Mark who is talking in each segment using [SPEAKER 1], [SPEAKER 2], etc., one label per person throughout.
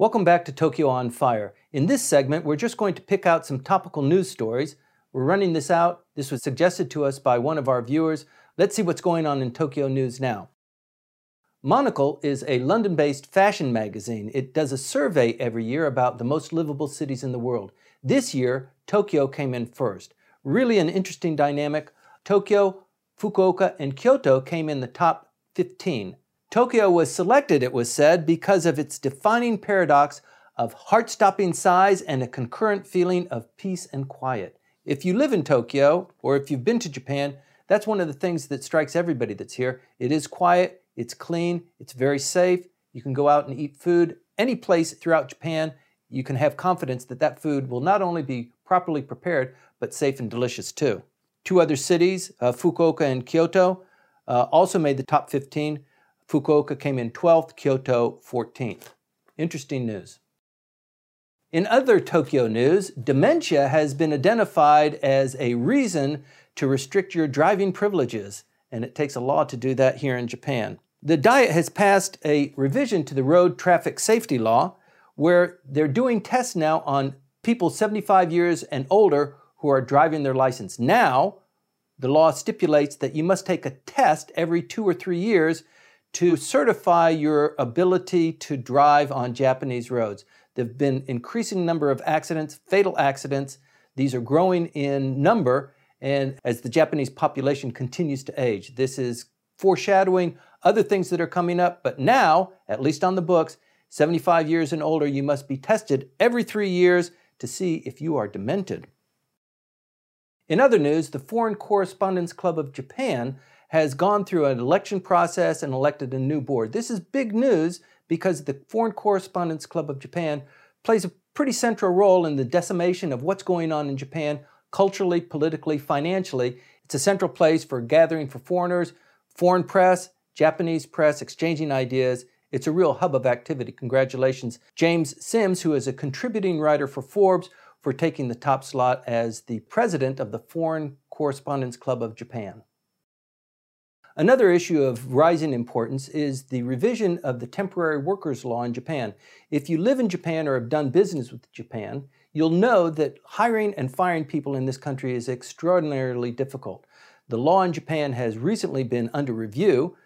[SPEAKER 1] Welcome back to Tokyo on Fire. In this segment, we're just going to pick out some topical news stories. We're running this out. This was suggested to us by one of our viewers. Let's see what's going on in Tokyo news now. Monocle is a London based fashion magazine. It does a survey every year about the most livable cities in the world. This year, Tokyo came in first. Really an interesting dynamic. Tokyo, Fukuoka, and Kyoto came in the top 15. Tokyo was selected, it was said, because of its defining paradox of heart stopping size and a concurrent feeling of peace and quiet. If you live in Tokyo, or if you've been to Japan, that's one of the things that strikes everybody that's here. It is quiet, it's clean, it's very safe. You can go out and eat food any place throughout Japan. You can have confidence that that food will not only be properly prepared, but safe and delicious too. Two other cities, uh, Fukuoka and Kyoto, uh, also made the top 15. Fukuoka came in 12th, Kyoto 14th. Interesting news. In other Tokyo news, dementia has been identified as a reason to restrict your driving privileges, and it takes a law to do that here in Japan. The Diet has passed a revision to the road traffic safety law where they're doing tests now on people 75 years and older who are driving their license. Now, the law stipulates that you must take a test every two or three years to certify your ability to drive on Japanese roads. There have been increasing number of accidents, fatal accidents. These are growing in number, and as the Japanese population continues to age, this is foreshadowing other things that are coming up. But now, at least on the books, 75 years and older, you must be tested every three years to see if you are demented. In other news, the Foreign Correspondents Club of Japan has gone through an election process and elected a new board. This is big news because the Foreign Correspondents Club of Japan plays a pretty central role in the decimation of what's going on in Japan culturally, politically, financially. It's a central place for gathering for foreigners, foreign press, Japanese press, exchanging ideas. It's a real hub of activity. Congratulations, James Simms, who is a contributing writer for Forbes, for taking the top slot as the president of the Foreign Correspondents Club of Japan. Another issue of rising importance is the revision of the temporary workers law in Japan. If you live in Japan or have done business with Japan, you'll know that hiring and firing people in this country is extraordinarily difficult. The law in Japan has recently been under review.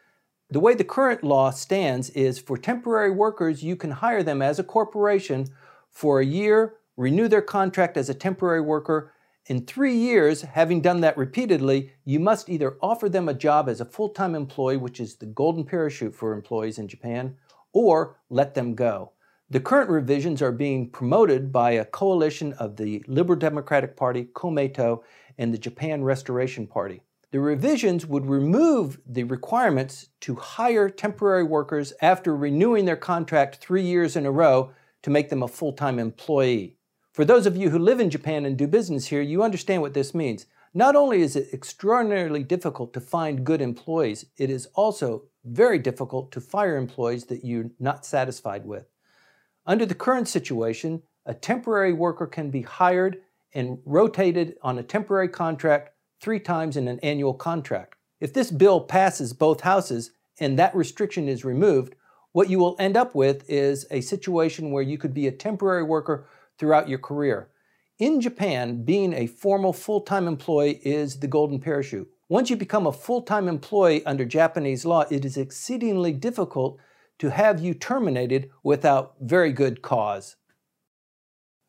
[SPEAKER 1] The way the current law stands is for temporary workers, you can hire them as a corporation for a year, renew their contract as a temporary worker, in three years, having done that repeatedly, you must either offer them a job as a full time employee, which is the golden parachute for employees in Japan, or let them go. The current revisions are being promoted by a coalition of the Liberal Democratic Party, Komeito, and the Japan Restoration Party. The revisions would remove the requirements to hire temporary workers after renewing their contract three years in a row to make them a full time employee. For those of you who live in Japan and do business here, you understand what this means. Not only is it extraordinarily difficult to find good employees, it is also very difficult to fire employees that you're not satisfied with. Under the current situation, a temporary worker can be hired and rotated on a temporary contract three times in an annual contract. If this bill passes both houses and that restriction is removed, what you will end up with is a situation where you could be a temporary worker throughout your career. In Japan, being a formal full time employee is the golden parachute. Once you become a full time employee under Japanese law, it is exceedingly difficult to have you terminated without very good cause.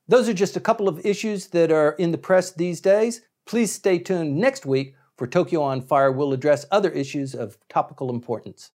[SPEAKER 1] Those are just a couple of issues that are in the press these days. Please stay tuned next week for Tokyo on Fire. We'll address other issues of topical importance.